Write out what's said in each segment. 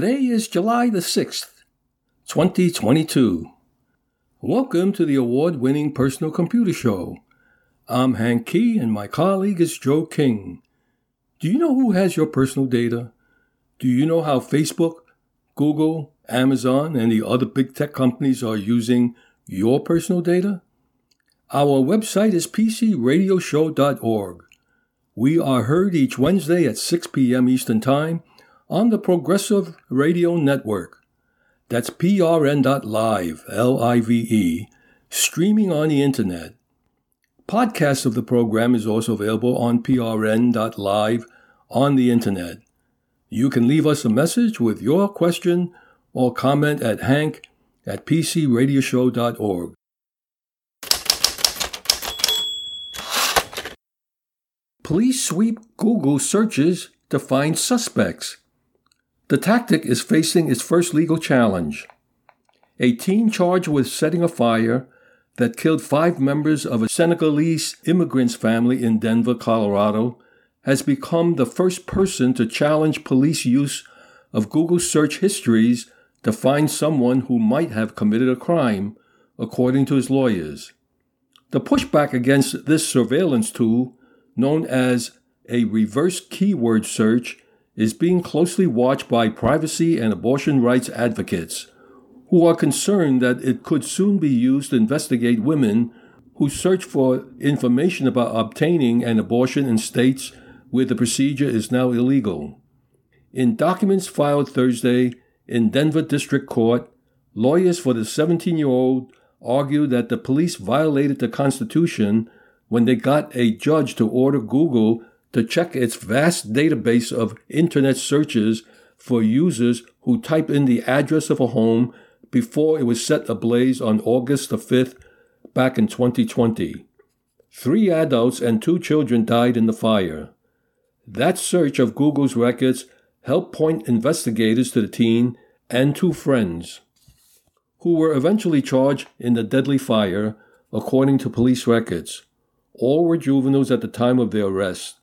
Today is July the 6th, 2022. Welcome to the award winning Personal Computer Show. I'm Hank Key and my colleague is Joe King. Do you know who has your personal data? Do you know how Facebook, Google, Amazon, and the other big tech companies are using your personal data? Our website is pcradioshow.org. We are heard each Wednesday at 6 p.m. Eastern Time on the Progressive Radio Network. That's prn.live, L I V E, streaming on the internet. Podcast of the program is also available on prn.live on the internet. You can leave us a message with your question or comment at hank at pcradioshow.org. Police sweep Google searches to find suspects. The tactic is facing its first legal challenge. A teen charged with setting a fire that killed five members of a Senegalese immigrant's family in Denver, Colorado, has become the first person to challenge police use of Google search histories to find someone who might have committed a crime, according to his lawyers. The pushback against this surveillance tool, known as a reverse keyword search, is being closely watched by privacy and abortion rights advocates, who are concerned that it could soon be used to investigate women who search for information about obtaining an abortion in states where the procedure is now illegal. In documents filed Thursday in Denver District Court, lawyers for the 17 year old argued that the police violated the Constitution when they got a judge to order Google to check its vast database of internet searches for users who type in the address of a home before it was set ablaze on August the 5th back in 2020. Three adults and two children died in the fire. That search of Google's records helped point investigators to the teen and two friends, who were eventually charged in the deadly fire, according to police records. All were juveniles at the time of their arrest.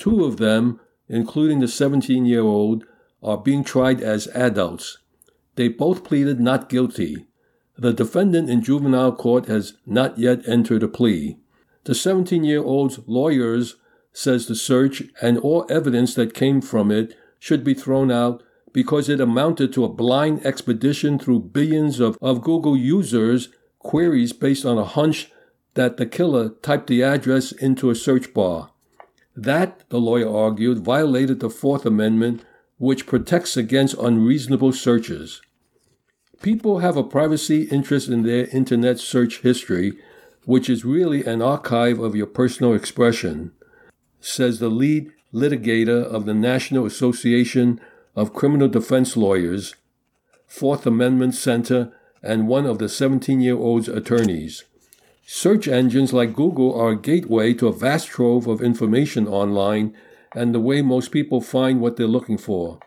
Two of them, including the 17 year old, are being tried as adults. They both pleaded not guilty. The defendant in juvenile court has not yet entered a plea. The 17 year old's lawyers says the search and all evidence that came from it should be thrown out because it amounted to a blind expedition through billions of, of Google users' queries based on a hunch that the killer typed the address into a search bar. That, the lawyer argued, violated the Fourth Amendment, which protects against unreasonable searches. People have a privacy interest in their internet search history, which is really an archive of your personal expression says the lead litigator of the National Association of Criminal Defense Lawyers, Fourth Amendment Center, and one of the 17 year old's attorneys. Search engines like Google are a gateway to a vast trove of information online and the way most people find what they're looking for.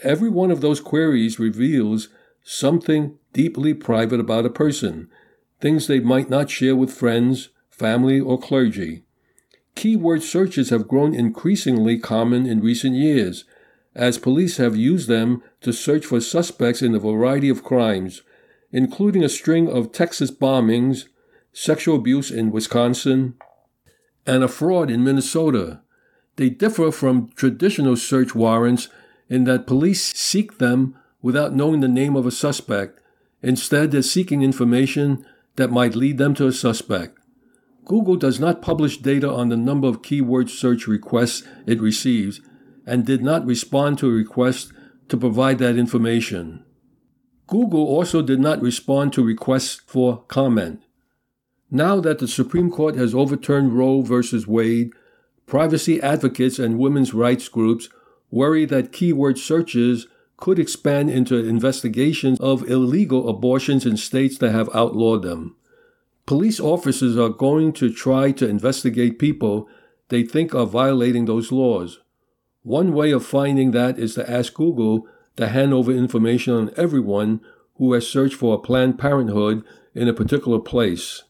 Every one of those queries reveals something deeply private about a person, things they might not share with friends, family, or clergy. Keyword searches have grown increasingly common in recent years, as police have used them to search for suspects in a variety of crimes, including a string of Texas bombings, sexual abuse in Wisconsin, and a fraud in Minnesota. They differ from traditional search warrants in that police seek them without knowing the name of a suspect. Instead, they're seeking information that might lead them to a suspect. Google does not publish data on the number of keyword search requests it receives and did not respond to a request to provide that information. Google also did not respond to requests for comment. Now that the Supreme Court has overturned Roe v. Wade, privacy advocates and women's rights groups worry that keyword searches could expand into investigations of illegal abortions in states that have outlawed them. Police officers are going to try to investigate people they think are violating those laws. One way of finding that is to ask Google to hand over information on everyone who has searched for a Planned Parenthood in a particular place,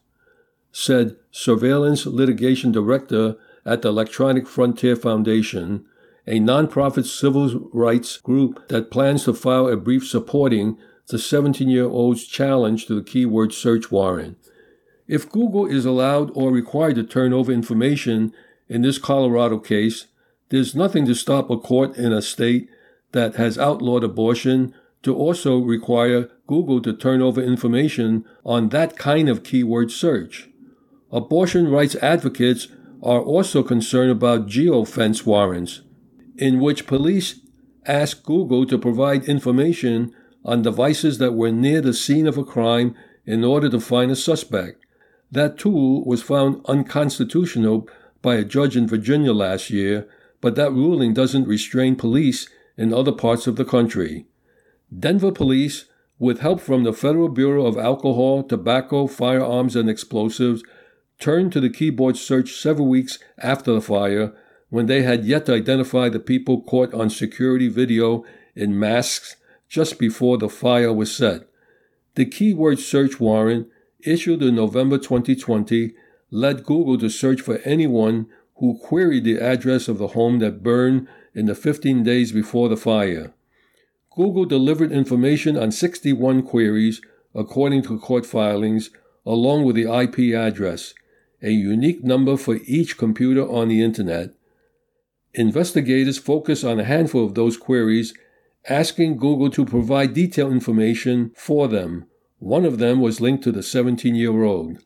said Surveillance Litigation Director at the Electronic Frontier Foundation, a nonprofit civil rights group that plans to file a brief supporting the 17 year old's challenge to the keyword search warrant. If Google is allowed or required to turn over information in this Colorado case, there's nothing to stop a court in a state that has outlawed abortion to also require Google to turn over information on that kind of keyword search. Abortion rights advocates are also concerned about geofence warrants, in which police ask Google to provide information on devices that were near the scene of a crime in order to find a suspect. That tool was found unconstitutional by a judge in Virginia last year, but that ruling doesn't restrain police in other parts of the country. Denver police, with help from the Federal Bureau of Alcohol, Tobacco, Firearms, and Explosives, turned to the keyword search several weeks after the fire when they had yet to identify the people caught on security video in masks just before the fire was set. The keyword search warrant, issued in November 2020, led Google to search for anyone who queried the address of the home that burned in the 15 days before the fire. Google delivered information on 61 queries, according to court filings, along with the IP address, a unique number for each computer on the Internet. Investigators focus on a handful of those queries, asking Google to provide detailed information for them. One of them was linked to the 17 year old.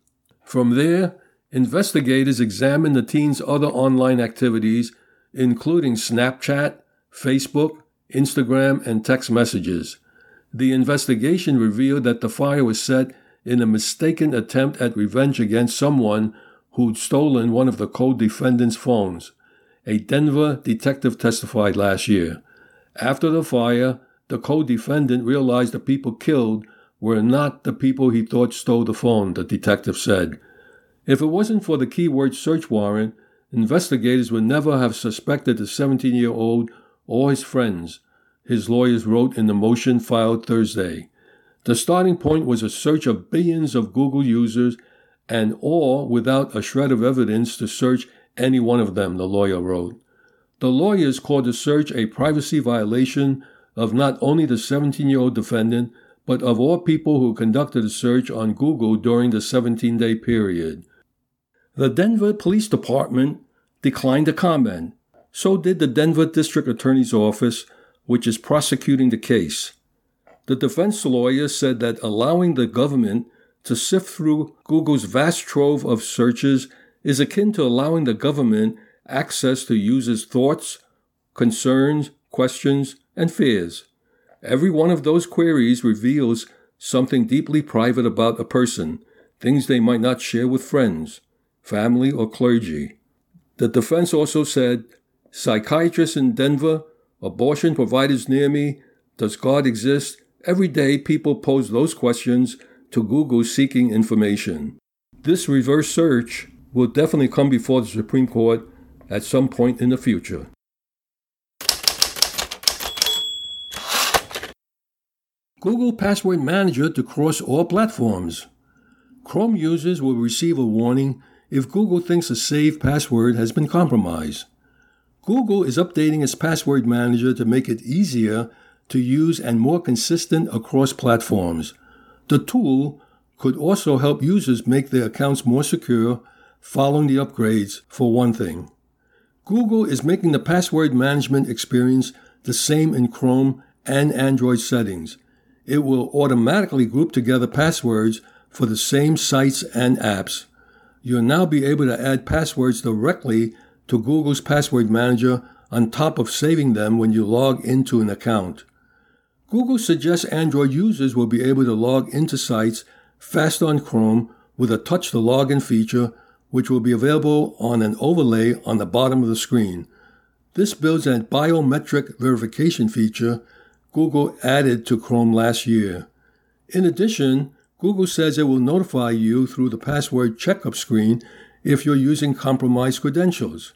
From there, investigators examined the teen's other online activities, including Snapchat, Facebook, Instagram, and text messages. The investigation revealed that the fire was set in a mistaken attempt at revenge against someone who'd stolen one of the co defendant's phones. A Denver detective testified last year. After the fire, the co defendant realized the people killed were not the people he thought stole the phone, the detective said. If it wasn't for the keyword search warrant, investigators would never have suspected the 17 year old or his friends, his lawyers wrote in the motion filed Thursday. The starting point was a search of billions of Google users and all without a shred of evidence to search any one of them, the lawyer wrote. The lawyers called the search a privacy violation of not only the 17 year old defendant, but of all people who conducted a search on Google during the 17 day period. The Denver Police Department declined to comment, so did the Denver District Attorney's Office, which is prosecuting the case. The defense lawyer said that allowing the government to sift through Google's vast trove of searches is akin to allowing the government access to users' thoughts, concerns, questions, and fears. Every one of those queries reveals something deeply private about a person, things they might not share with friends, family, or clergy. The defense also said psychiatrists in Denver, abortion providers near me, does God exist? Every day people pose those questions to Google seeking information. This reverse search will definitely come before the Supreme Court at some point in the future. Google Password Manager to cross all platforms. Chrome users will receive a warning if Google thinks a saved password has been compromised. Google is updating its password manager to make it easier to use and more consistent across platforms. The tool could also help users make their accounts more secure following the upgrades, for one thing. Google is making the password management experience the same in Chrome and Android settings. It will automatically group together passwords for the same sites and apps. You'll now be able to add passwords directly to Google's Password Manager on top of saving them when you log into an account. Google suggests Android users will be able to log into sites fast on Chrome with a touch to login feature, which will be available on an overlay on the bottom of the screen. This builds a biometric verification feature Google added to Chrome last year. In addition, Google says it will notify you through the password checkup screen if you're using compromised credentials.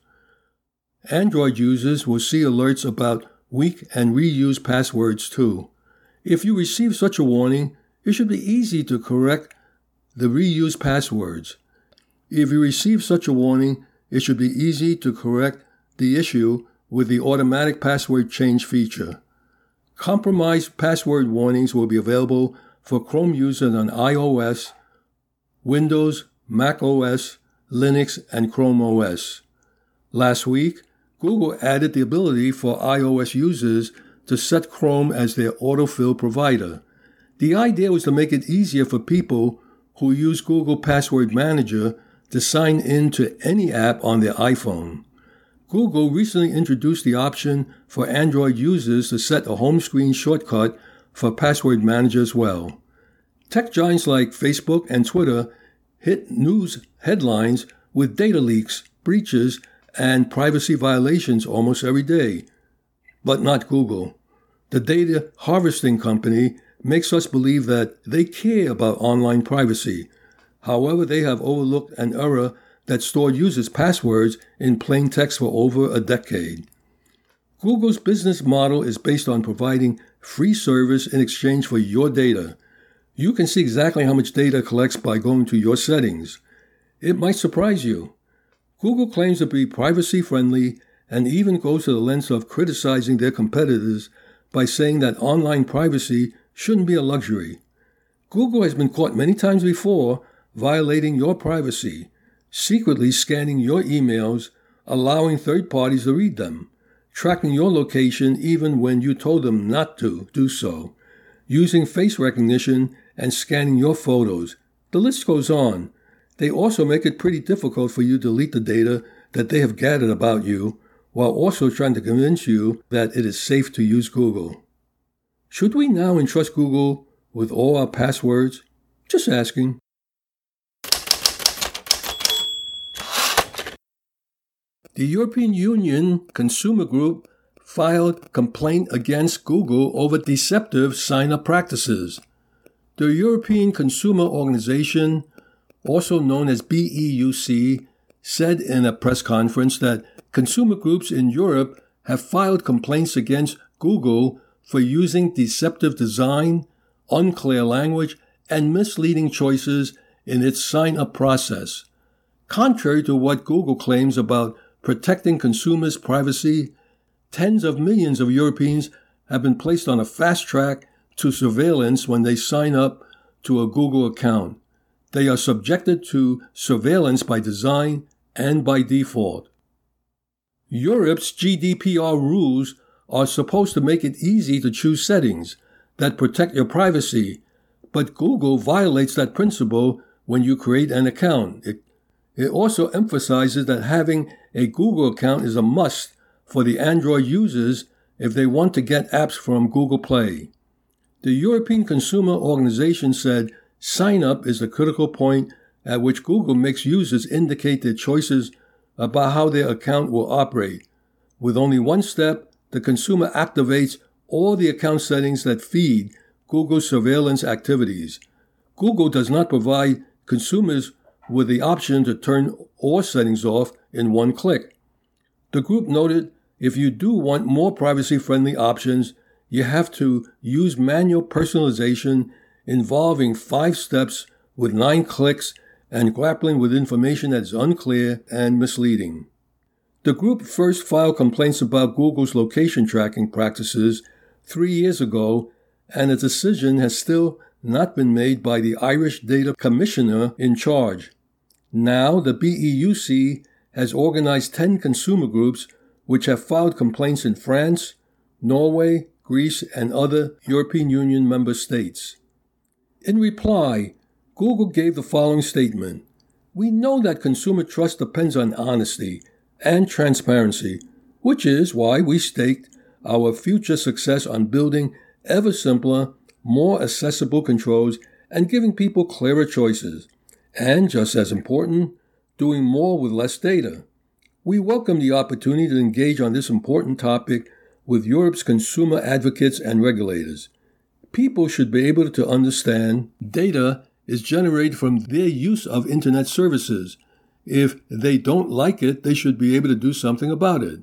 Android users will see alerts about weak and reused passwords too. If you receive such a warning, it should be easy to correct the reused passwords. If you receive such a warning, it should be easy to correct the issue with the automatic password change feature. Compromised password warnings will be available for Chrome users on iOS, Windows, Mac OS, Linux, and Chrome OS. Last week, Google added the ability for iOS users to set Chrome as their autofill provider. The idea was to make it easier for people who use Google Password Manager to sign in to any app on their iPhone. Google recently introduced the option for Android users to set a home screen shortcut for Password Manager as well. Tech giants like Facebook and Twitter hit news headlines with data leaks, breaches, and privacy violations almost every day. But not Google. The data harvesting company makes us believe that they care about online privacy. However, they have overlooked an error that stored users' passwords in plain text for over a decade. Google's business model is based on providing free service in exchange for your data. You can see exactly how much data collects by going to your settings. It might surprise you. Google claims to be privacy friendly and even goes to the length of criticizing their competitors by saying that online privacy shouldn't be a luxury. Google has been caught many times before violating your privacy secretly scanning your emails, allowing third parties to read them, tracking your location even when you told them not to do so, using face recognition and scanning your photos. The list goes on. They also make it pretty difficult for you to delete the data that they have gathered about you while also trying to convince you that it is safe to use Google. Should we now entrust Google with all our passwords? Just asking. The European Union Consumer Group filed complaint against Google over deceptive sign-up practices. The European Consumer Organization, also known as BEUC, said in a press conference that consumer groups in Europe have filed complaints against Google for using deceptive design, unclear language, and misleading choices in its sign up process. Contrary to what Google claims about protecting consumers' privacy, tens of millions of Europeans have been placed on a fast track to surveillance when they sign up to a Google account. They are subjected to surveillance by design and by default. Europe's GDPR rules are supposed to make it easy to choose settings that protect your privacy, but Google violates that principle when you create an account. It it also emphasizes that having a Google account is a must for the Android users if they want to get apps from Google Play. The European Consumer Organization said sign up is the critical point at which Google makes users indicate their choices about how their account will operate. With only one step, the consumer activates all the account settings that feed Google's surveillance activities. Google does not provide consumers with the option to turn all settings off in one click. The group noted if you do want more privacy friendly options, you have to use manual personalization involving five steps with nine clicks and grappling with information that is unclear and misleading. The group first filed complaints about Google's location tracking practices three years ago, and a decision has still not been made by the Irish Data Commissioner in charge. Now, the BEUC has organized 10 consumer groups which have filed complaints in France, Norway, Greece, and other European Union member states. In reply, Google gave the following statement We know that consumer trust depends on honesty and transparency, which is why we staked our future success on building ever simpler, more accessible controls and giving people clearer choices and just as important, doing more with less data. We welcome the opportunity to engage on this important topic with Europe's consumer advocates and regulators. People should be able to understand data is generated from their use of Internet services. If they don't like it, they should be able to do something about it.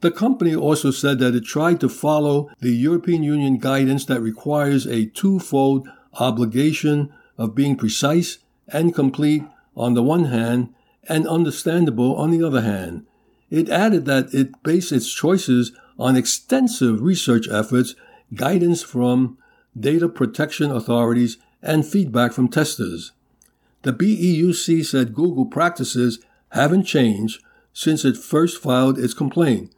The company also said that it tried to follow the European Union guidance that requires a twofold obligation of being precise and complete on the one hand and understandable on the other hand. It added that it based its choices on extensive research efforts, guidance from data protection authorities, and feedback from testers. The BEUC said Google practices haven't changed since it first filed its complaint,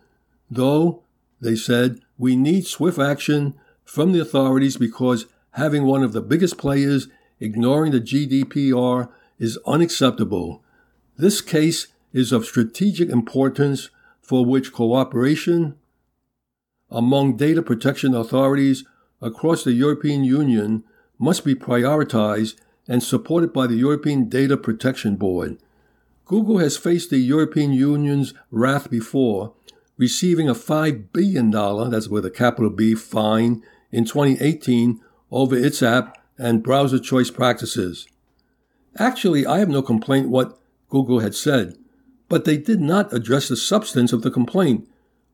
though, they said, we need swift action from the authorities because having one of the biggest players ignoring the GDPR is unacceptable. This case is of strategic importance for which cooperation among data protection authorities across the European Union must be prioritized and supported by the European Data Protection Board. Google has faced the European Union's wrath before, receiving a $5 billion, that's with a capital B, fine in 2018 over its app and browser choice practices. Actually, I have no complaint what Google had said, but they did not address the substance of the complaint,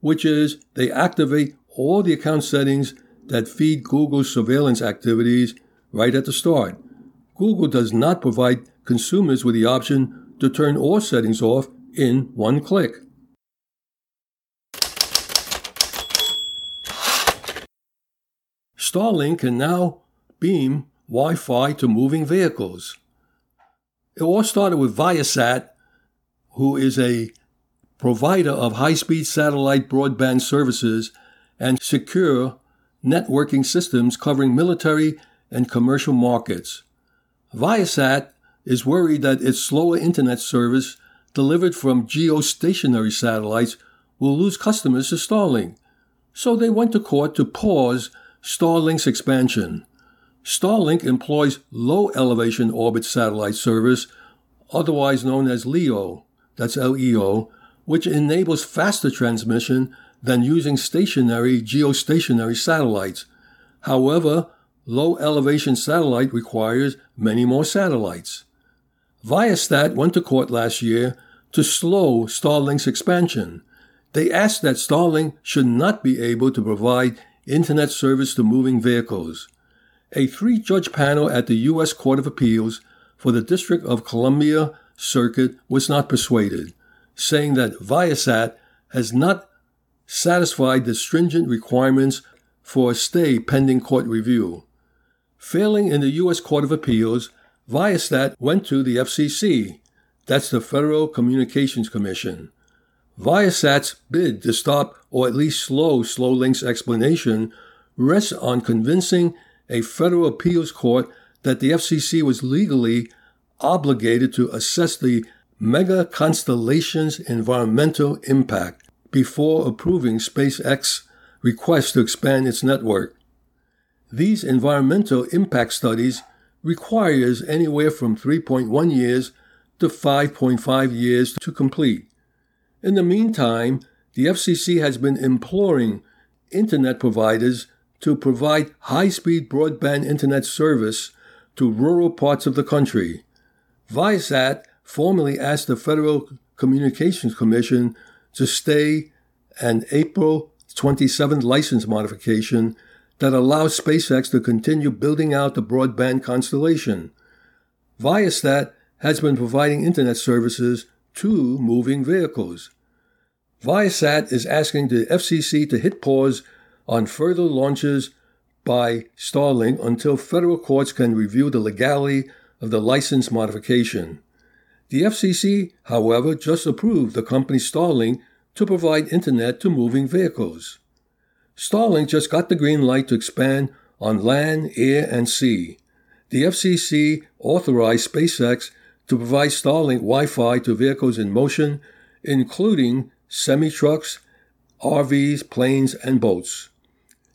which is they activate all the account settings that feed Google's surveillance activities right at the start. Google does not provide consumers with the option to turn all settings off in one click. Starlink can now beam Wi Fi to moving vehicles. It all started with Viasat, who is a provider of high speed satellite broadband services and secure networking systems covering military and commercial markets. Viasat is worried that its slower internet service delivered from geostationary satellites will lose customers to Starlink. So they went to court to pause Starlink's expansion. Starlink employs low elevation orbit satellite service, otherwise known as LEO, that's LEO, which enables faster transmission than using stationary geostationary satellites. However, low elevation satellite requires many more satellites. Viasat went to court last year to slow Starlink's expansion. They asked that Starlink should not be able to provide internet service to moving vehicles. A three judge panel at the U.S. Court of Appeals for the District of Columbia Circuit was not persuaded, saying that Viasat has not satisfied the stringent requirements for a stay pending court review. Failing in the U.S. Court of Appeals, Viasat went to the FCC, that's the Federal Communications Commission. Viasat's bid to stop or at least slow Starlink's explanation rests on convincing a federal appeals court that the FCC was legally obligated to assess the mega constellation's environmental impact before approving SpaceX request to expand its network. These environmental impact studies requires anywhere from 3.1 years to 5.5 years to complete. In the meantime, the FCC has been imploring internet providers to provide high-speed broadband internet service to rural parts of the country. Viasat formally asked the Federal Communications Commission to stay an April 27 license modification that allows SpaceX to continue building out the broadband constellation. Viasat has been providing internet services to moving vehicles. Viasat is asking the FCC to hit pause on further launches by Starlink until federal courts can review the legality of the license modification. The FCC, however, just approved the company Starlink to provide internet to moving vehicles. Starlink just got the green light to expand on land, air, and sea. The FCC authorized SpaceX to provide Starlink Wi Fi to vehicles in motion, including semi trucks, RVs, planes, and boats.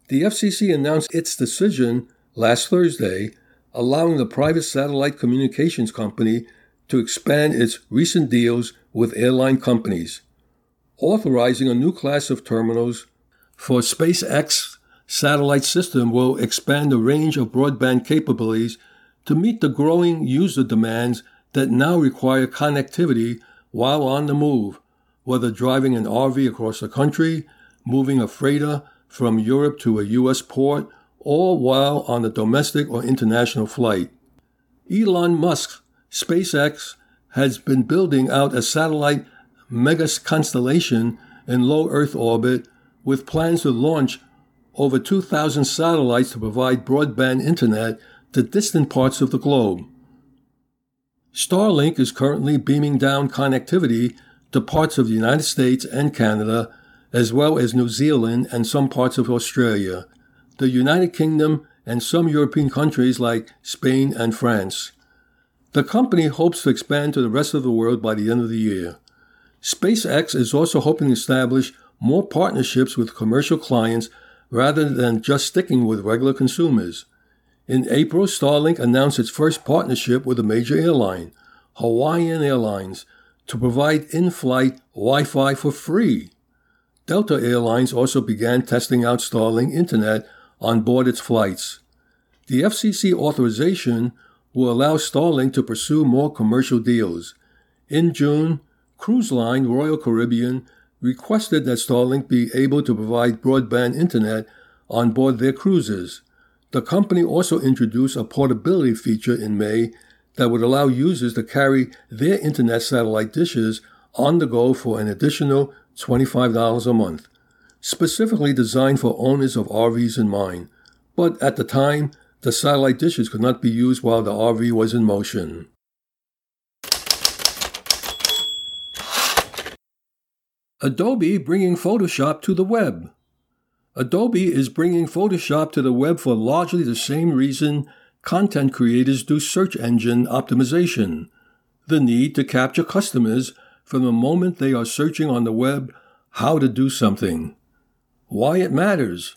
The FCC announced its decision last Thursday, allowing the private satellite communications company to expand its recent deals with airline companies, authorizing a new class of terminals for SpaceX satellite system will expand the range of broadband capabilities to meet the growing user demands that now require connectivity while on the move, whether driving an RV across the country, moving a freighter from Europe to a U.S. port, or while on a domestic or international flight. Elon Musk, SpaceX, has been building out a satellite mega constellation in low Earth orbit with plans to launch over 2,000 satellites to provide broadband internet to distant parts of the globe. Starlink is currently beaming down connectivity to parts of the United States and Canada, as well as New Zealand and some parts of Australia, the United Kingdom, and some European countries like Spain and France. The company hopes to expand to the rest of the world by the end of the year. SpaceX is also hoping to establish more partnerships with commercial clients rather than just sticking with regular consumers. In April, Starlink announced its first partnership with a major airline, Hawaiian Airlines, to provide in flight Wi Fi for free. Delta Airlines also began testing out Starlink Internet on board its flights. The FCC authorization will allow Starlink to pursue more commercial deals. In June, cruise line Royal Caribbean requested that Starlink be able to provide broadband internet on board their cruises. The company also introduced a portability feature in May that would allow users to carry their internet satellite dishes on the go for an additional $25 a month, specifically designed for owners of RVs in mind. But at the time, the satellite dishes could not be used while the RV was in motion. Adobe bringing Photoshop to the web. Adobe is bringing Photoshop to the web for largely the same reason content creators do search engine optimization the need to capture customers from the moment they are searching on the web how to do something. Why it matters.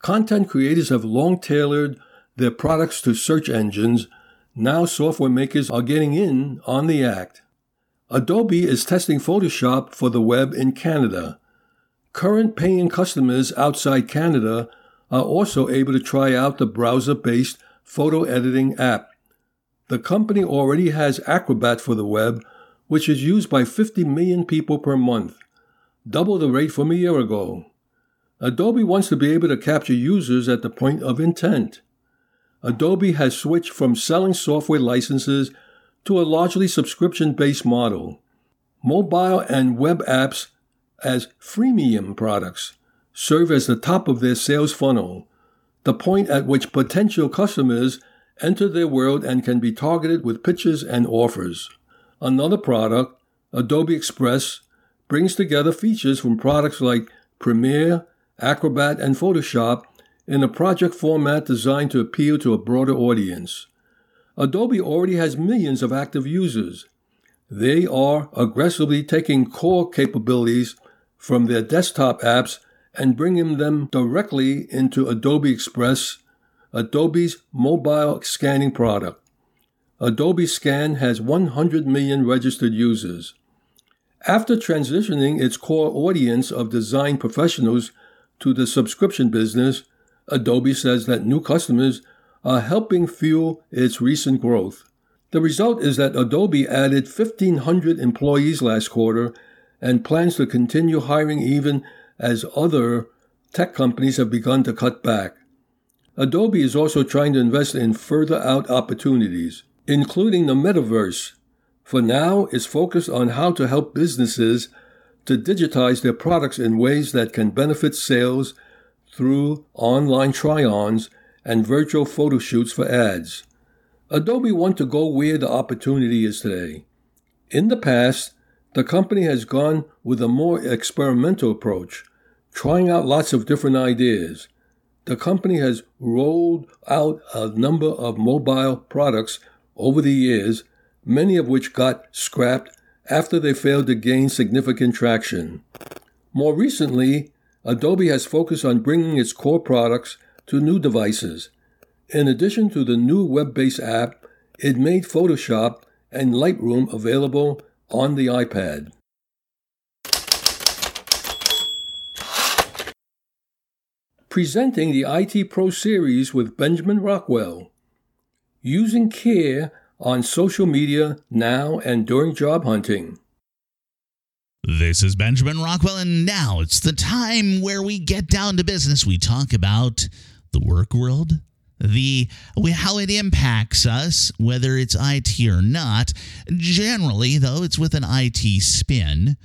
Content creators have long tailored their products to search engines. Now software makers are getting in on the act. Adobe is testing Photoshop for the web in Canada. Current paying customers outside Canada are also able to try out the browser based photo editing app. The company already has Acrobat for the web, which is used by 50 million people per month, double the rate from a year ago. Adobe wants to be able to capture users at the point of intent. Adobe has switched from selling software licenses to a largely subscription based model. Mobile and web apps as freemium products serve as the top of their sales funnel, the point at which potential customers enter their world and can be targeted with pitches and offers. Another product, Adobe Express, brings together features from products like Premiere, Acrobat, and Photoshop in a project format designed to appeal to a broader audience. Adobe already has millions of active users. They are aggressively taking core capabilities from their desktop apps and bringing them directly into Adobe Express, Adobe's mobile scanning product. Adobe Scan has 100 million registered users. After transitioning its core audience of design professionals to the subscription business, Adobe says that new customers are helping fuel its recent growth. The result is that Adobe added 1,500 employees last quarter and plans to continue hiring even as other tech companies have begun to cut back. Adobe is also trying to invest in further out opportunities, including the metaverse. For now, it's focused on how to help businesses to digitize their products in ways that can benefit sales through online try ons and virtual photo shoots for ads. Adobe want to go where the opportunity is today. In the past, the company has gone with a more experimental approach, trying out lots of different ideas. The company has rolled out a number of mobile products over the years, many of which got scrapped after they failed to gain significant traction. More recently, Adobe has focused on bringing its core products to new devices. In addition to the new web based app, it made Photoshop and Lightroom available on the iPad. Presenting the IT Pro series with Benjamin Rockwell. Using care on social media now and during job hunting. This is Benjamin Rockwell, and now it's the time where we get down to business. We talk about the work world, the how it impacts us, whether it's IT or not. Generally, though, it's with an IT spin.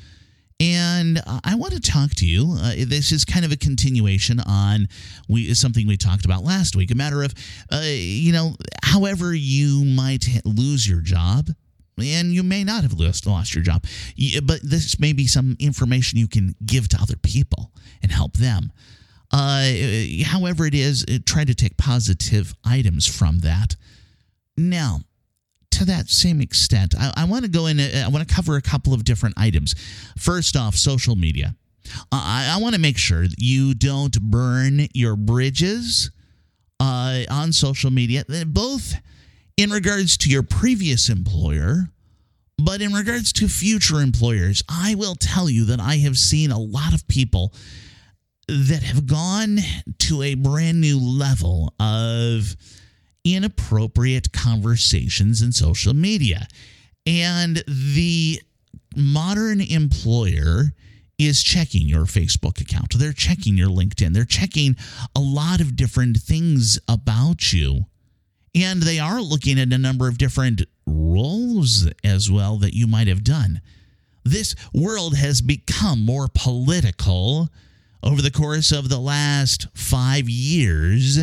And I want to talk to you. Uh, this is kind of a continuation on we something we talked about last week. A matter of, uh, you know, however you might lose your job, and you may not have lost, lost your job, but this may be some information you can give to other people and help them. Uh, however, it is, try to take positive items from that. Now, to that same extent, I, I want to go in, uh, I want to cover a couple of different items. First off, social media. I, I want to make sure you don't burn your bridges uh, on social media, both in regards to your previous employer, but in regards to future employers. I will tell you that I have seen a lot of people that have gone to a brand new level of inappropriate conversations in social media. And the modern employer is checking your Facebook account. They're checking your LinkedIn. They're checking a lot of different things about you. And they are looking at a number of different roles as well that you might have done. This world has become more political over the course of the last five years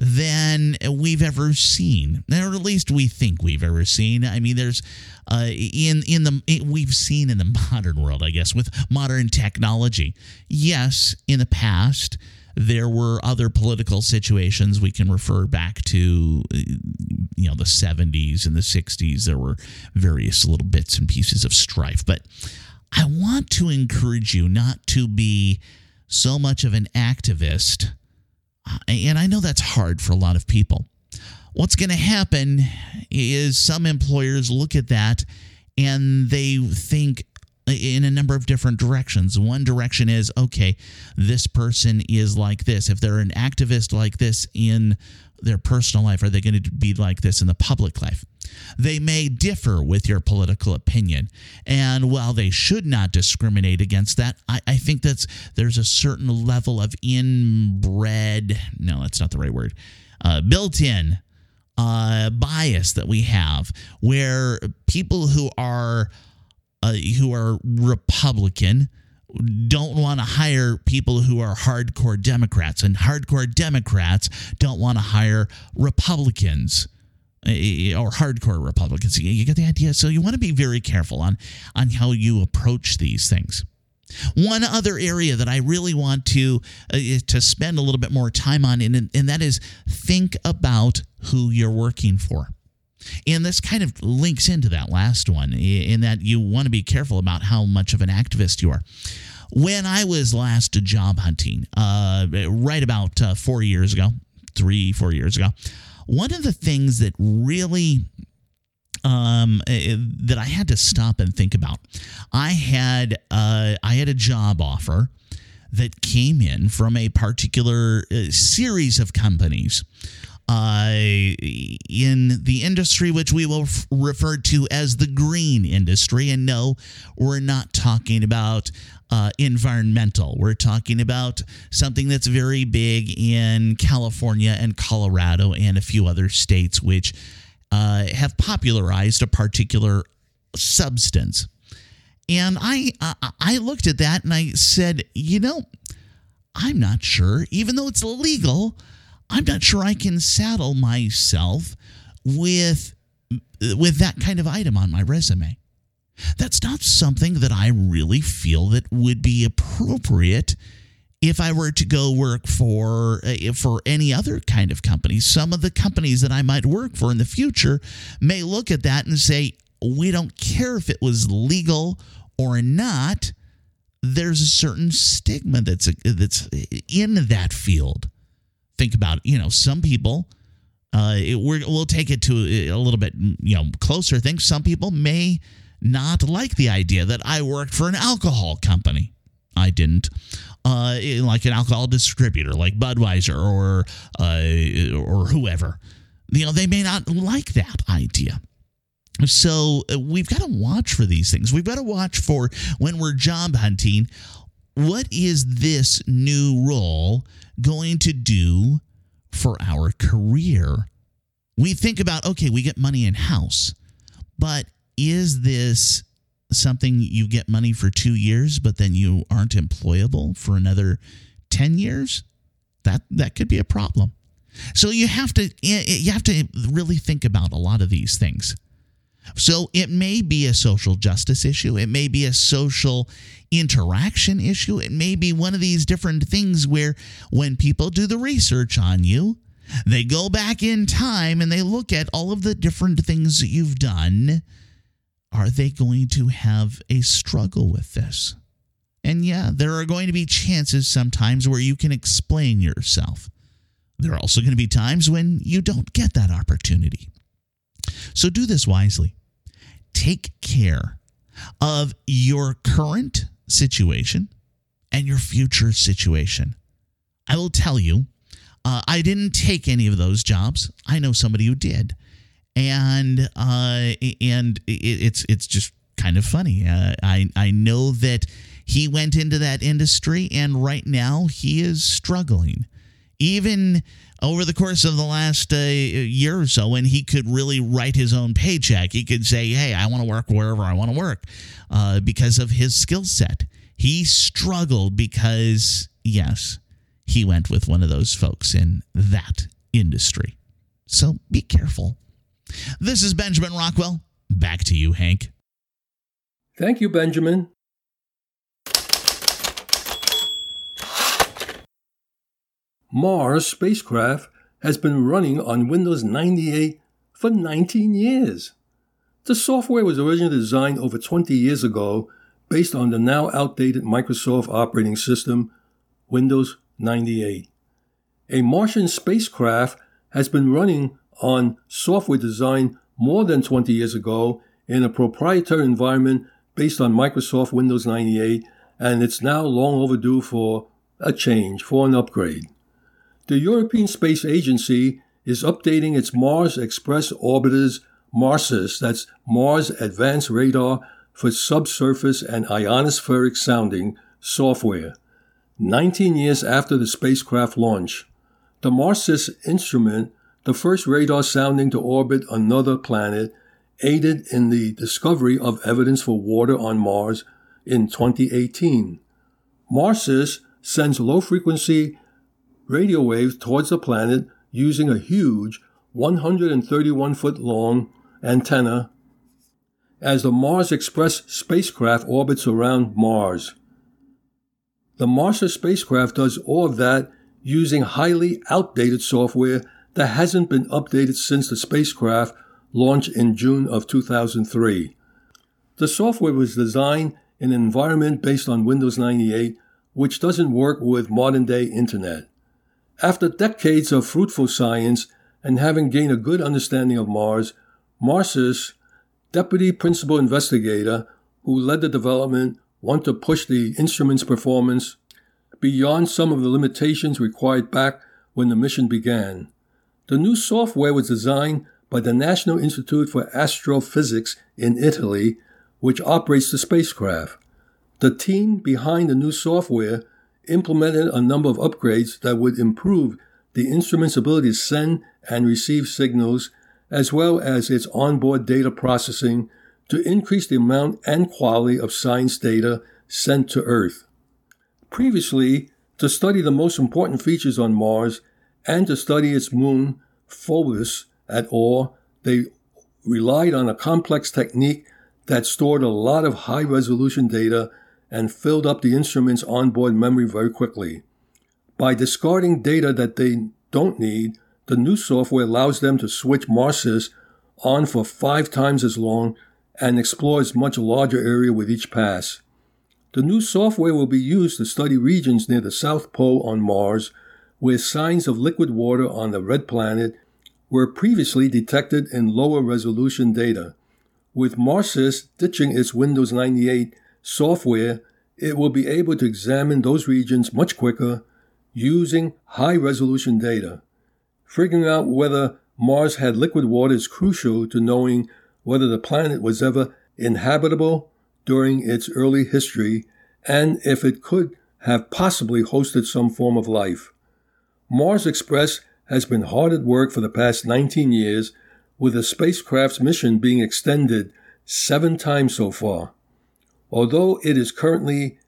than we've ever seen, or at least we think we've ever seen. I mean, there's uh, in in the we've seen in the modern world, I guess, with modern technology. Yes, in the past there were other political situations we can refer back to you know the 70s and the 60s there were various little bits and pieces of strife but i want to encourage you not to be so much of an activist uh, and I know that's hard for a lot of people. What's going to happen is some employers look at that and they think in a number of different directions. One direction is okay, this person is like this. If they're an activist like this in their personal life, are they going to be like this in the public life? They may differ with your political opinion. And while they should not discriminate against that, I, I think that's there's a certain level of inbred, no, that's not the right word, uh, built in uh, bias that we have where people who are uh, who are Republican don't want to hire people who are hardcore Democrats, and hardcore Democrats don't want to hire Republicans eh, or hardcore Republicans. You get the idea. So you want to be very careful on on how you approach these things. One other area that I really want to uh, to spend a little bit more time on, and, and that is think about who you're working for. And this kind of links into that last one, in that you want to be careful about how much of an activist you are. When I was last job hunting, uh, right about uh, four years ago, three, four years ago, one of the things that really um, that I had to stop and think about, I had uh, I had a job offer that came in from a particular uh, series of companies uh, in the industry, which we will f- refer to as the green industry. And no, we're not talking about uh, environmental. We're talking about something that's very big in California and Colorado and a few other states, which uh, have popularized a particular substance. And I, I looked at that and I said, you know, I'm not sure, even though it's illegal, I'm not sure I can saddle myself with with that kind of item on my resume. That's not something that I really feel that would be appropriate if I were to go work for uh, for any other kind of company. Some of the companies that I might work for in the future may look at that and say, "We don't care if it was legal or not." There's a certain stigma that's that's in that field think about, you know, some people, uh, it, we will take it to a little bit, you know, closer things. Some people may not like the idea that I worked for an alcohol company. I didn't. Uh, like an alcohol distributor, like Budweiser or uh, or whoever. You know, they may not like that idea. So uh, we've got to watch for these things. We've got to watch for when we're job hunting what is this new role going to do for our career? We think about, okay, we get money in house, but is this something you get money for two years, but then you aren't employable for another 10 years, that, that could be a problem. So you have to you have to really think about a lot of these things. So it may be a social justice issue, it may be a social interaction issue, it may be one of these different things where when people do the research on you, they go back in time and they look at all of the different things that you've done. Are they going to have a struggle with this? And yeah, there are going to be chances sometimes where you can explain yourself. There are also going to be times when you don't get that opportunity. So do this wisely. Take care of your current situation and your future situation. I will tell you, uh, I didn't take any of those jobs. I know somebody who did, and uh, and it's it's just kind of funny. Uh, I I know that he went into that industry, and right now he is struggling even over the course of the last uh, year or so when he could really write his own paycheck. He could say, Hey, I want to work wherever I want to work uh, because of his skill set. He struggled because, yes, he went with one of those folks in that industry. So be careful. This is Benjamin Rockwell. Back to you, Hank. Thank you, Benjamin. Mars spacecraft has been running on Windows 98 for 19 years. The software was originally designed over 20 years ago based on the now outdated Microsoft operating system, Windows 98. A Martian spacecraft has been running on software designed more than 20 years ago in a proprietary environment based on Microsoft Windows 98, and it's now long overdue for a change, for an upgrade. The European Space Agency is updating its Mars Express Orbiter's MARSIS, that's Mars Advanced Radar for Subsurface and Ionospheric Sounding software. 19 years after the spacecraft launch, the MARSIS instrument, the first radar sounding to orbit another planet, aided in the discovery of evidence for water on Mars in 2018. MARSIS sends low frequency radio waves towards the planet using a huge 131 foot long antenna as the Mars Express spacecraft orbits around Mars. The Marsa spacecraft does all of that using highly outdated software that hasn't been updated since the spacecraft launched in June of 2003. The software was designed in an environment based on Windows 98, which doesn't work with modern day internet. After decades of fruitful science and having gained a good understanding of Mars, Marsis, deputy principal investigator who led the development, wanted to push the instrument's performance beyond some of the limitations required back when the mission began. The new software was designed by the National Institute for Astrophysics in Italy, which operates the spacecraft. The team behind the new software implemented a number of upgrades that would improve the instrument's ability to send and receive signals, as well as its onboard data processing to increase the amount and quality of science data sent to Earth. Previously, to study the most important features on Mars and to study its moon, Phobos, at all, they relied on a complex technique that stored a lot of high resolution data and filled up the instrument's onboard memory very quickly. By discarding data that they don't need, the new software allows them to switch MARSIS on for five times as long and explores much larger area with each pass. The new software will be used to study regions near the South Pole on Mars where signs of liquid water on the red planet were previously detected in lower resolution data. With MARSIS ditching its Windows 98 software, it will be able to examine those regions much quicker using high resolution data. Figuring out whether Mars had liquid water is crucial to knowing whether the planet was ever inhabitable during its early history and if it could have possibly hosted some form of life. Mars Express has been hard at work for the past 19 years, with the spacecraft's mission being extended seven times so far. Although it is currently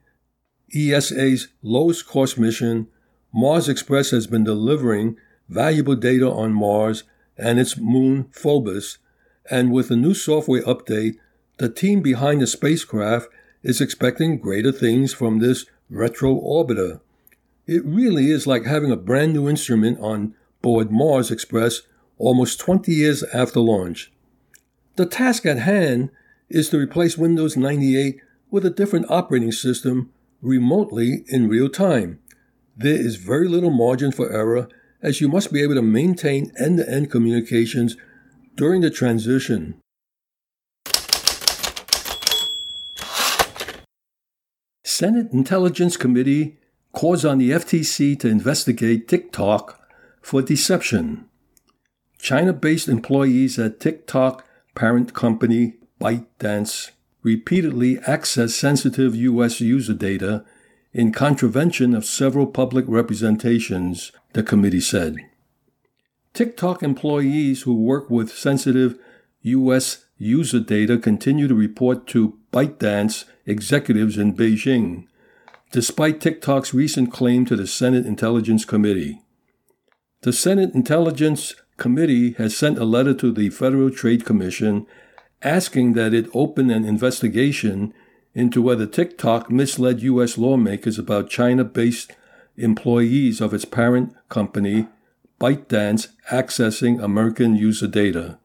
ESA's lowest cost mission, Mars Express has been delivering valuable data on Mars and its moon Phobos, and with a new software update, the team behind the spacecraft is expecting greater things from this retro orbiter. It really is like having a brand new instrument on board Mars Express almost 20 years after launch. The task at hand is to replace Windows 98 with a different operating system remotely in real time. There is very little margin for error as you must be able to maintain end to end communications during the transition. Senate Intelligence Committee calls on the FTC to investigate TikTok for deception. China based employees at TikTok parent company ByteDance repeatedly accessed sensitive U.S. user data in contravention of several public representations, the committee said. TikTok employees who work with sensitive U.S. user data continue to report to ByteDance executives in Beijing, despite TikTok's recent claim to the Senate Intelligence Committee. The Senate Intelligence Committee has sent a letter to the Federal Trade Commission asking that it open an investigation into whether TikTok misled U.S. lawmakers about China based employees of its parent company, ByteDance, accessing American user data.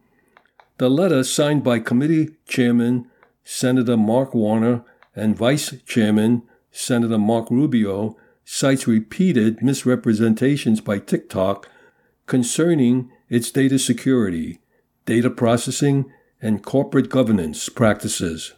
The letter, signed by Committee Chairman Senator Mark Warner and Vice Chairman Senator Marco Rubio, cites repeated misrepresentations by TikTok concerning its data security, data processing, and corporate governance practices.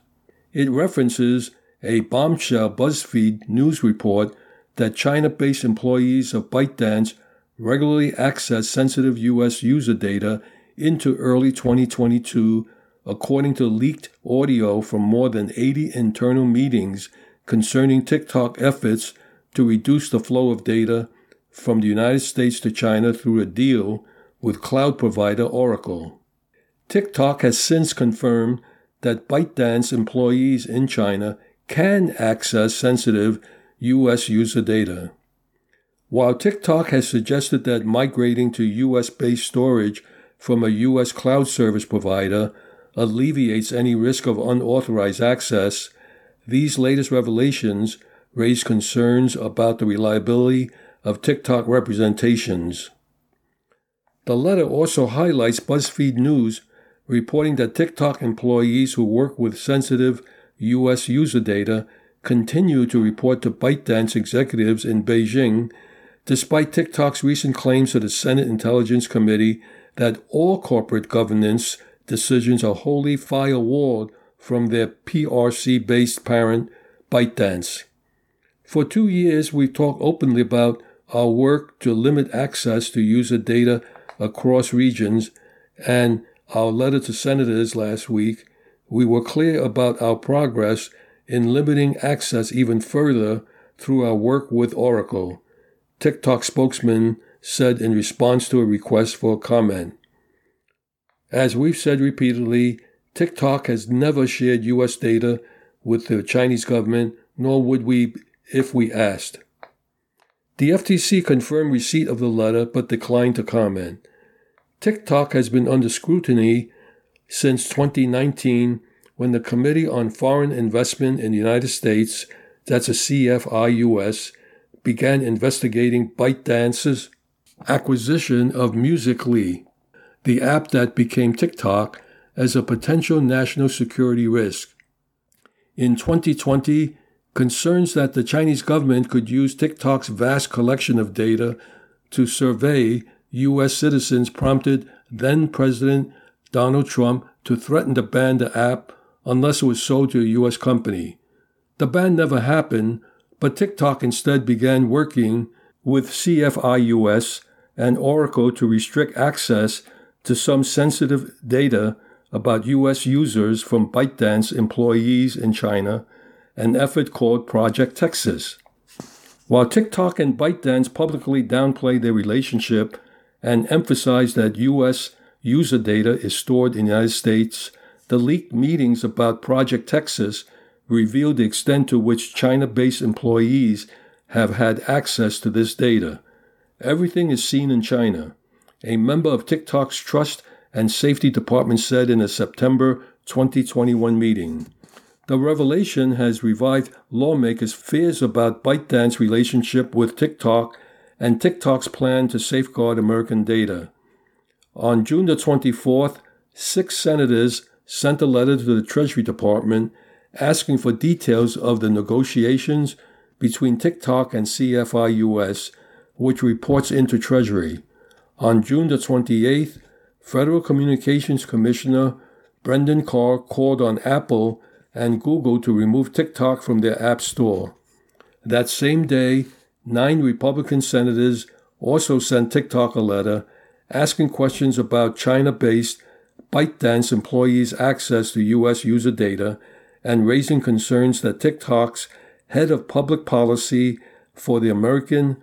It references a bombshell BuzzFeed news report that China based employees of ByteDance regularly access sensitive U.S. user data into early 2022, according to leaked audio from more than 80 internal meetings concerning TikTok efforts to reduce the flow of data from the United States to China through a deal with cloud provider Oracle. TikTok has since confirmed that ByteDance employees in China can access sensitive U.S. user data. While TikTok has suggested that migrating to U.S. based storage from a U.S. cloud service provider alleviates any risk of unauthorized access, these latest revelations raise concerns about the reliability of TikTok representations. The letter also highlights BuzzFeed News reporting that TikTok employees who work with sensitive U.S. user data continue to report to ByteDance executives in Beijing, despite TikTok's recent claims to the Senate Intelligence Committee that all corporate governance decisions are wholly firewalled from their PRC based parent, ByteDance. For two years, we've talked openly about our work to limit access to user data across regions and our letter to senators last week, we were clear about our progress in limiting access even further through our work with Oracle, TikTok spokesman said in response to a request for comment. As we've said repeatedly, TikTok has never shared U.S. data with the Chinese government, nor would we if we asked. The FTC confirmed receipt of the letter but declined to comment. TikTok has been under scrutiny since 2019 when the Committee on Foreign Investment in the United States, that's a CFIUS, began investigating ByteDance's acquisition of Musical.ly, the app that became TikTok, as a potential national security risk. In 2020, concerns that the Chinese government could use TikTok's vast collection of data to survey U.S. citizens prompted then President Donald Trump to threaten to ban the app unless it was sold to a U.S. company. The ban never happened, but TikTok instead began working with CFIUS and Oracle to restrict access to some sensitive data about U.S. users from ByteDance employees in China, an effort called Project Texas. While TikTok and ByteDance publicly downplay their relationship and emphasized that U.S. user data is stored in the United States, the leaked meetings about Project Texas revealed the extent to which China based employees have had access to this data. Everything is seen in China. A member of TikTok's Trust and Safety Department said in a September 2021 meeting. The revelation has revived lawmakers' fears about ByteDance's relationship with TikTok and TikTok's plan to safeguard American data. On June the 24th, six senators sent a letter to the Treasury Department asking for details of the negotiations between TikTok and CFIUS, which reports into Treasury. On June the 28th, Federal Communications Commissioner Brendan Carr called on Apple and Google to remove TikTok from their App Store. That same day, nine Republican senators also sent TikTok a letter asking questions about China based ByteDance employees' access to U.S. user data and raising concerns that TikTok's head of public policy for the American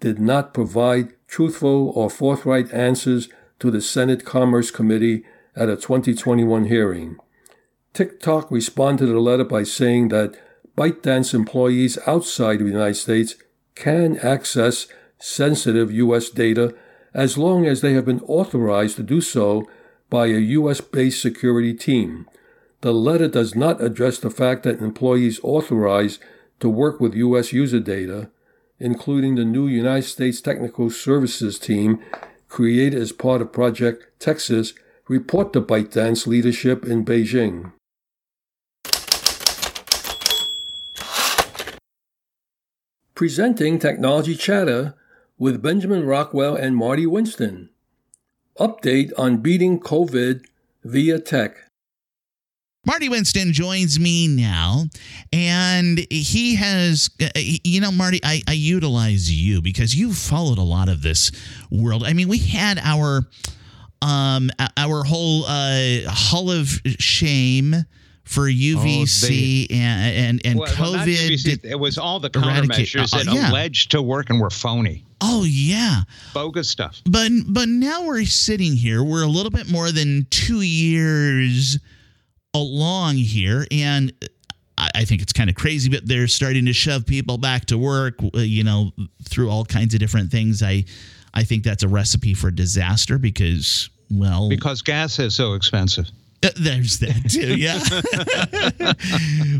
did not provide truthful or forthright answers to the Senate Commerce Committee at a 2021 hearing. TikTok responded to the letter by saying that ByteDance employees outside of the United States can access sensitive U.S. data as long as they have been authorized to do so by a U.S. based security team. The letter does not address the fact that employees authorized to work with U.S. user data, including the new United States Technical Services Team created as part of Project Texas, report to ByteDance leadership in Beijing. Presenting Technology Chatter with Benjamin Rockwell and Marty Winston. Update on beating COVID via tech. Marty Winston joins me now, and he has, uh, you know, Marty, I, I utilize you because you've followed a lot of this world. I mean, we had our um our whole uh, Hall of Shame for UVC oh, and and, and well, COVID. UVC, it was all the countermeasures uh, that yeah. alleged to work and were phony. Oh yeah, bogus stuff. But but now we're sitting here. We're a little bit more than two years along here, and I, I think it's kind of crazy. But they're starting to shove people back to work. Uh, you know, through all kinds of different things. I I think that's a recipe for disaster because well because gas is so expensive. Uh, there's that too. Yeah.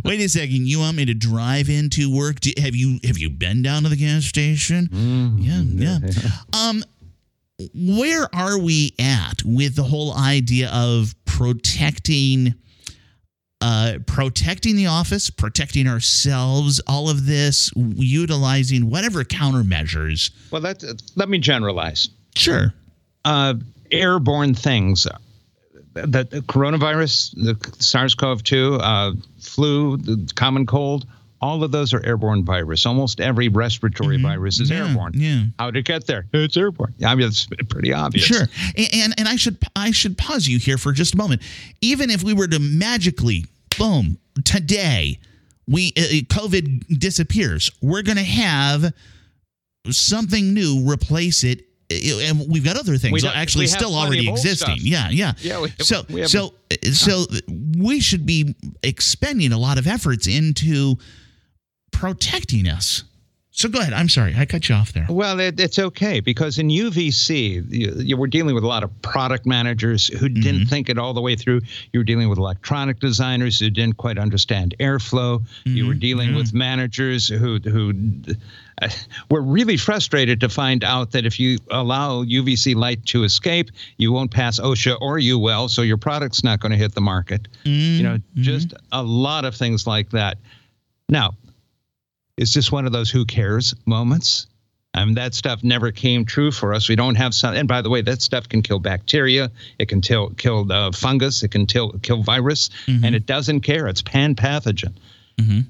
Wait a second. You want me to drive into work? Do, have you have you been down to the gas station? Mm, yeah, yeah. Um, where are we at with the whole idea of protecting? Uh, protecting the office, protecting ourselves, all of this, utilizing whatever countermeasures. Well, that let me generalize. Sure. Uh, airborne things the, the coronavirus, the SARS-CoV-2, uh, flu, the common cold, all of those are airborne virus. Almost every respiratory mm-hmm. virus is yeah, airborne. Yeah. How did it get there? It's airborne. I mean, it's pretty obvious. Sure. And and I should I should pause you here for just a moment. Even if we were to magically, boom, today, we uh, COVID disappears, we're going to have something new replace it and we've got other things actually still already existing. Yeah, yeah. Yeah. Have, so so so we should be expending a lot of efforts into protecting us. So go ahead. I'm sorry, I cut you off there. Well, it, it's okay because in UVC, you, you, were dealing with a lot of product managers who didn't mm-hmm. think it all the way through. You were dealing with electronic designers who didn't quite understand airflow. Mm-hmm. You were mm-hmm. dealing mm-hmm. with managers who who uh, were really frustrated to find out that if you allow UVC light to escape, you won't pass OSHA or UL, so your product's not going to hit the market. You know, mm-hmm. just a lot of things like that. Now, is just one of those who cares moments? I mean, that stuff never came true for us. We don't have some. And by the way, that stuff can kill bacteria. It can kill kill the fungus. It can kill kill virus, mm-hmm. and it doesn't care. It's pan pathogen. Mm-hmm.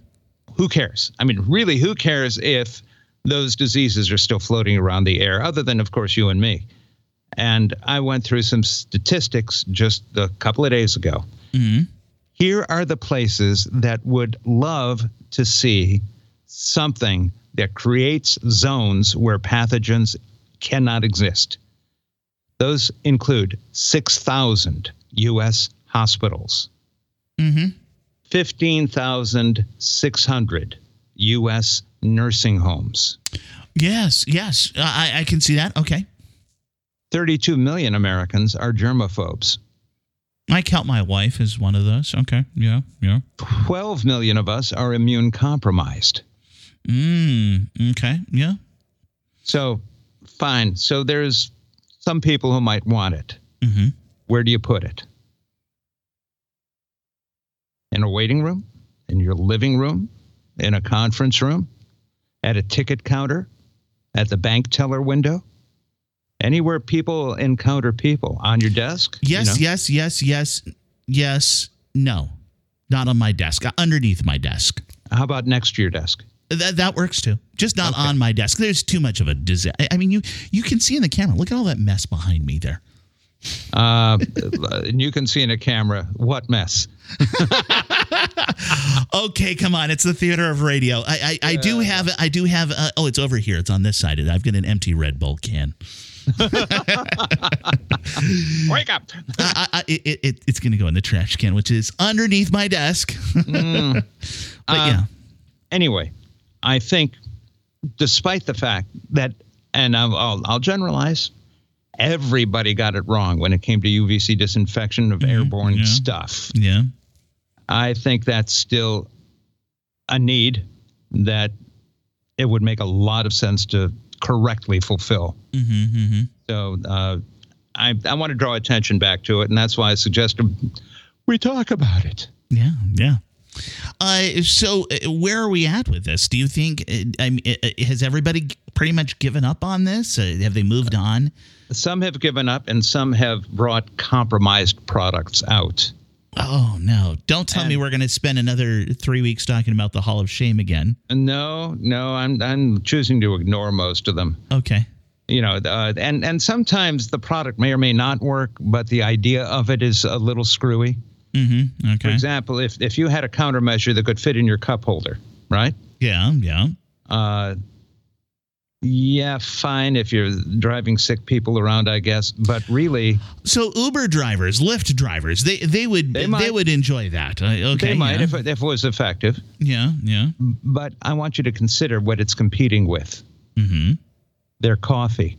Who cares? I mean, really, who cares if those diseases are still floating around the air? Other than, of course, you and me. And I went through some statistics just a couple of days ago. Mm-hmm. Here are the places that would love to see something that creates zones where pathogens cannot exist. Those include 6,000 U.S. hospitals, mm-hmm. 15,600 U.S. nursing homes. Yes, yes, I, I can see that. Okay. 32 million Americans are germaphobes. I count my wife as one of those. Okay. Yeah. Yeah. 12 million of us are immune compromised. Mm, okay. Yeah. So, fine. So, there's some people who might want it. Mm-hmm. Where do you put it? In a waiting room? In your living room? In a conference room? At a ticket counter? At the bank teller window? Anywhere people encounter people on your desk? Yes, you know? yes, yes, yes, yes. No, not on my desk. Underneath my desk. How about next to your desk? That that works too. Just not Okay. on my desk. There's too much of a disaster. I mean, you you can see in the camera. Look at all that mess behind me there. Uh, and you can see in a camera what mess. Okay, come on. It's the theater of radio. I I, I do have I do have. Uh, oh, it's over here. It's on this side. I've got an empty Red Bull can. Wake up! I, I, it, it, it's going to go in the trash can, which is underneath my desk. but Uh, yeah, anyway, I think, despite the fact that, and I'll, I'll, generalize, everybody got it wrong when it came to UVC disinfection of airborne yeah. stuff. yeah. I think that's still a need that it would make a lot of sense to correctly fulfill. Mm-hmm, mm-hmm. So uh, I, I want to draw attention back to it, and that's why I suggested we talk about it. Yeah, yeah. Uh, so, uh, where are we at with this? Do you think? Uh, I mean, uh, has everybody pretty much given up on this? Uh, have they moved on? Some have given up, and some have brought compromised products out. Oh no! Don't tell me we're going to spend another three weeks talking about the Hall of Shame again. No, no, I'm I'm choosing to ignore most of them. Okay. You know, uh, and and sometimes the product may or may not work, but the idea of it is a little screwy. Mm-hmm. Okay. For example, if if you had a countermeasure that could fit in your cup holder, right? Yeah. Yeah. Uh, yeah, fine if you're driving sick people around, I guess. But really, So Uber drivers, Lyft drivers, they they would They they, would enjoy that. Uh, okay. they might yeah. if it, if it was effective. yeah. Yeah. But I want you to consider what it's competing with. Mm-hmm. Their coffee.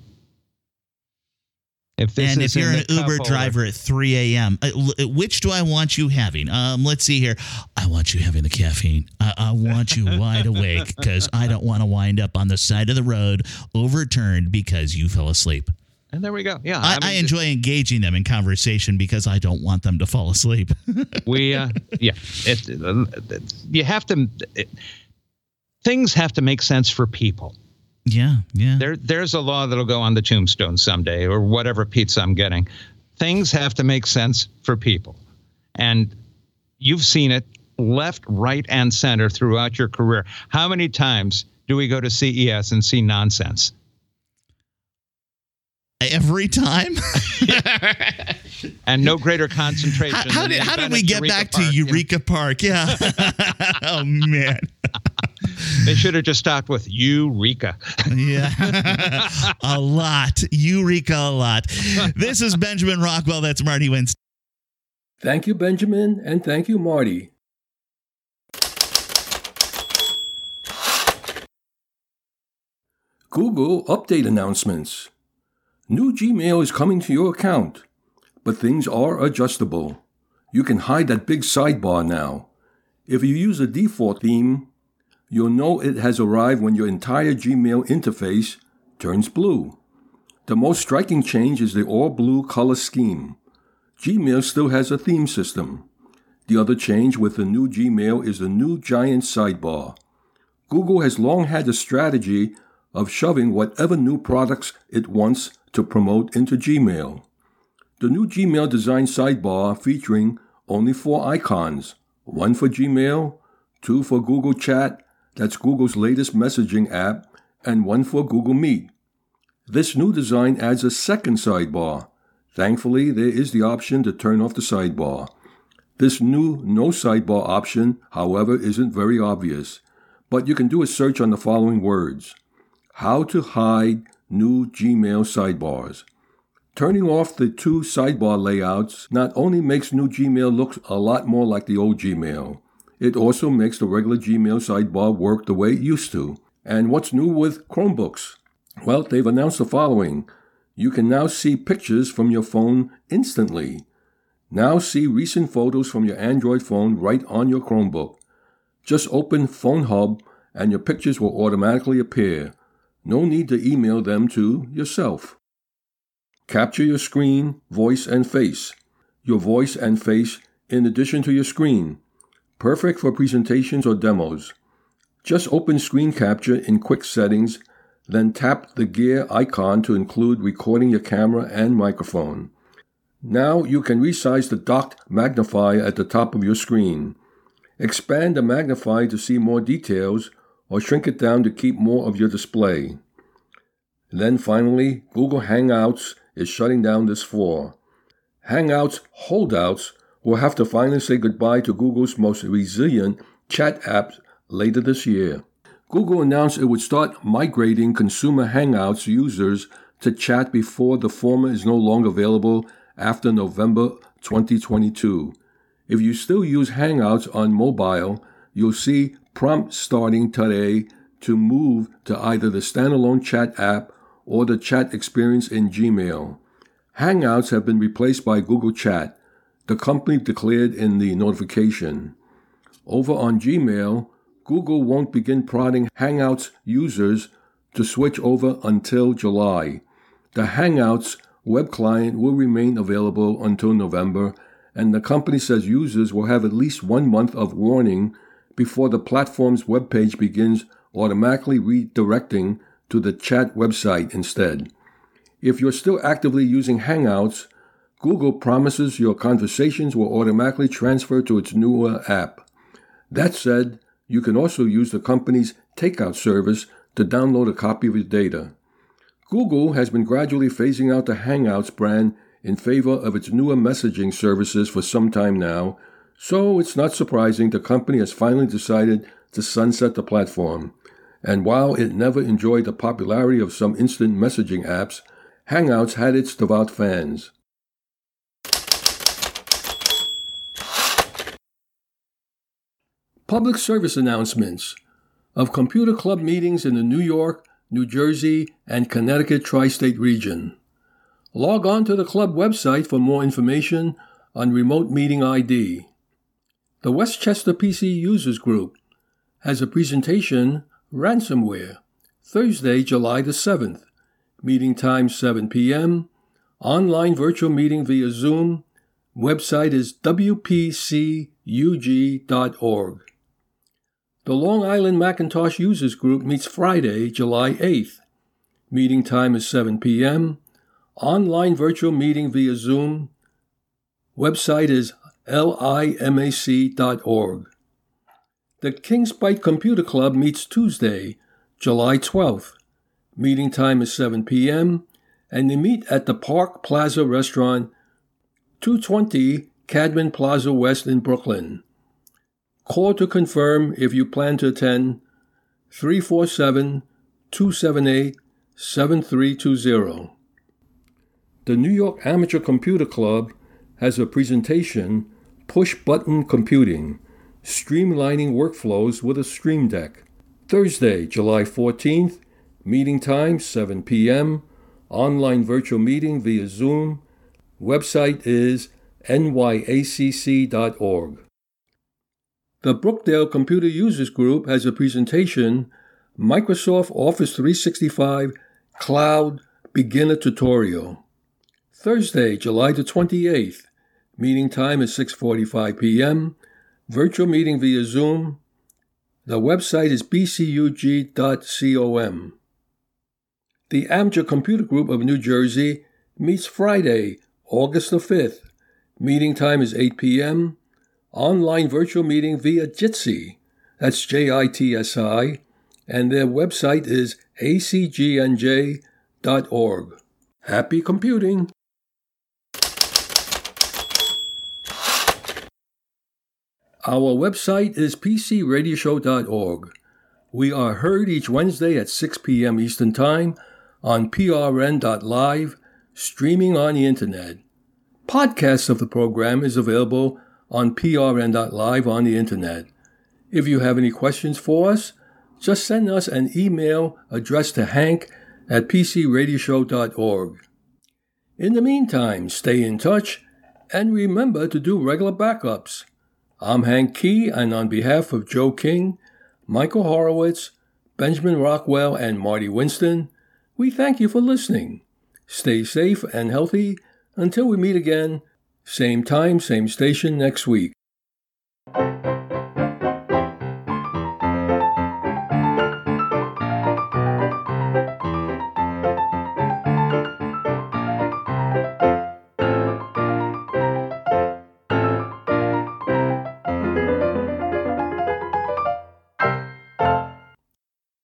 If this and is if you're an Uber driver at 3 a.m., uh, which do I want you having? Um, let's see here. I want you having the caffeine. I, I want you wide awake because I don't want to wind up on the side of the road overturned because you fell asleep. And there we go. Yeah, I, I mean, enjoy engaging them in conversation because I don't want them to fall asleep. We, uh, yeah, it, uh, you have to. It, things have to make sense for people. Yeah, yeah. There, there's a law that'll go on the tombstone someday, or whatever pizza I'm getting. Things have to make sense for people, and you've seen it left, right, and center throughout your career. How many times do we go to CES and see nonsense? Every time. And no greater concentration. how, how did, how did we get Eureka back Park, to you know? Eureka Park? Yeah. oh man. They should have just stopped with Eureka. Yeah. a lot. Eureka a lot. This is Benjamin Rockwell. That's Marty Winston. Thank you, Benjamin, and thank you, Marty. Google update announcements. New Gmail is coming to your account, but things are adjustable. You can hide that big sidebar now. If you use a default theme, you'll know it has arrived when your entire Gmail interface turns blue. The most striking change is the all blue color scheme. Gmail still has a theme system. The other change with the new Gmail is the new giant sidebar. Google has long had the strategy of shoving whatever new products it wants to promote into Gmail. The new Gmail design sidebar featuring only four icons one for Gmail, two for Google Chat, that's Google's latest messaging app, and one for Google Meet. This new design adds a second sidebar. Thankfully, there is the option to turn off the sidebar. This new no sidebar option, however, isn't very obvious, but you can do a search on the following words How to hide new Gmail sidebars. Turning off the two sidebar layouts not only makes new Gmail look a lot more like the old Gmail, it also makes the regular Gmail sidebar work the way it used to. And what's new with Chromebooks? Well, they've announced the following. You can now see pictures from your phone instantly. Now see recent photos from your Android phone right on your Chromebook. Just open Phone Hub and your pictures will automatically appear. No need to email them to yourself. Capture your screen, voice, and face. Your voice and face in addition to your screen. Perfect for presentations or demos. Just open Screen Capture in Quick Settings, then tap the gear icon to include recording your camera and microphone. Now you can resize the docked magnifier at the top of your screen. Expand the magnifier to see more details or shrink it down to keep more of your display. Then finally, Google Hangouts is shutting down this fall. Hangouts holdouts will have to finally say goodbye to Google's most resilient chat app later this year. Google announced it would start migrating consumer Hangouts users to chat before the former is no longer available after November 2022. If you still use Hangouts on mobile, you'll see prompts starting today to move to either the standalone chat app or the chat experience in Gmail. Hangouts have been replaced by Google Chat, the company declared in the notification. Over on Gmail, Google won't begin prodding Hangouts users to switch over until July. The Hangouts web client will remain available until November, and the company says users will have at least one month of warning before the platform's web page begins automatically redirecting to the chat website instead. If you're still actively using Hangouts, Google promises your conversations will automatically transfer to its newer app. That said, you can also use the company's takeout service to download a copy of your data. Google has been gradually phasing out the Hangouts brand in favor of its newer messaging services for some time now, so it's not surprising the company has finally decided to sunset the platform. And while it never enjoyed the popularity of some instant messaging apps, Hangouts had its devout fans. Public service announcements of computer club meetings in the New York, New Jersey, and Connecticut tri state region. Log on to the club website for more information on remote meeting ID. The Westchester PC Users Group has a presentation Ransomware, Thursday, July the 7th. Meeting time 7 p.m. Online virtual meeting via Zoom. Website is wpcug.org. The Long Island Macintosh Users Group meets Friday, July 8th. Meeting time is 7 p.m. Online virtual meeting via Zoom. Website is limac.org. The Kingspite Computer Club meets Tuesday, July 12th. Meeting time is 7 p.m., and they meet at the Park Plaza Restaurant, 220 Cadman Plaza West in Brooklyn. Call to confirm if you plan to attend 347 278 7320. The New York Amateur Computer Club has a presentation Push Button Computing streamlining workflows with a Stream Deck. Thursday, July 14th, meeting time 7 p.m., online virtual meeting via Zoom. Website is nyacc.org. The Brookdale Computer Users Group has a presentation Microsoft Office 365 Cloud Beginner Tutorial. Thursday, July the 28th. Meeting time is 6:45 p.m virtual meeting via Zoom. The website is bcug.com. The Amateur Computer Group of New Jersey meets Friday, August the 5th. Meeting time is 8 p.m. Online virtual meeting via Jitsi. That's J I T S I. And their website is acgnj.org. Happy computing! Our website is pcradioshow.org. We are heard each Wednesday at 6 p.m. Eastern Time on prn.live, streaming on the Internet. Podcasts of the program is available on prn.live on the Internet. If you have any questions for us, just send us an email addressed to hank at pcradioshow.org. In the meantime, stay in touch and remember to do regular backups. I'm Hank Kee, and on behalf of Joe King, Michael Horowitz, Benjamin Rockwell, and Marty Winston, we thank you for listening. Stay safe and healthy until we meet again, same time, same station next week.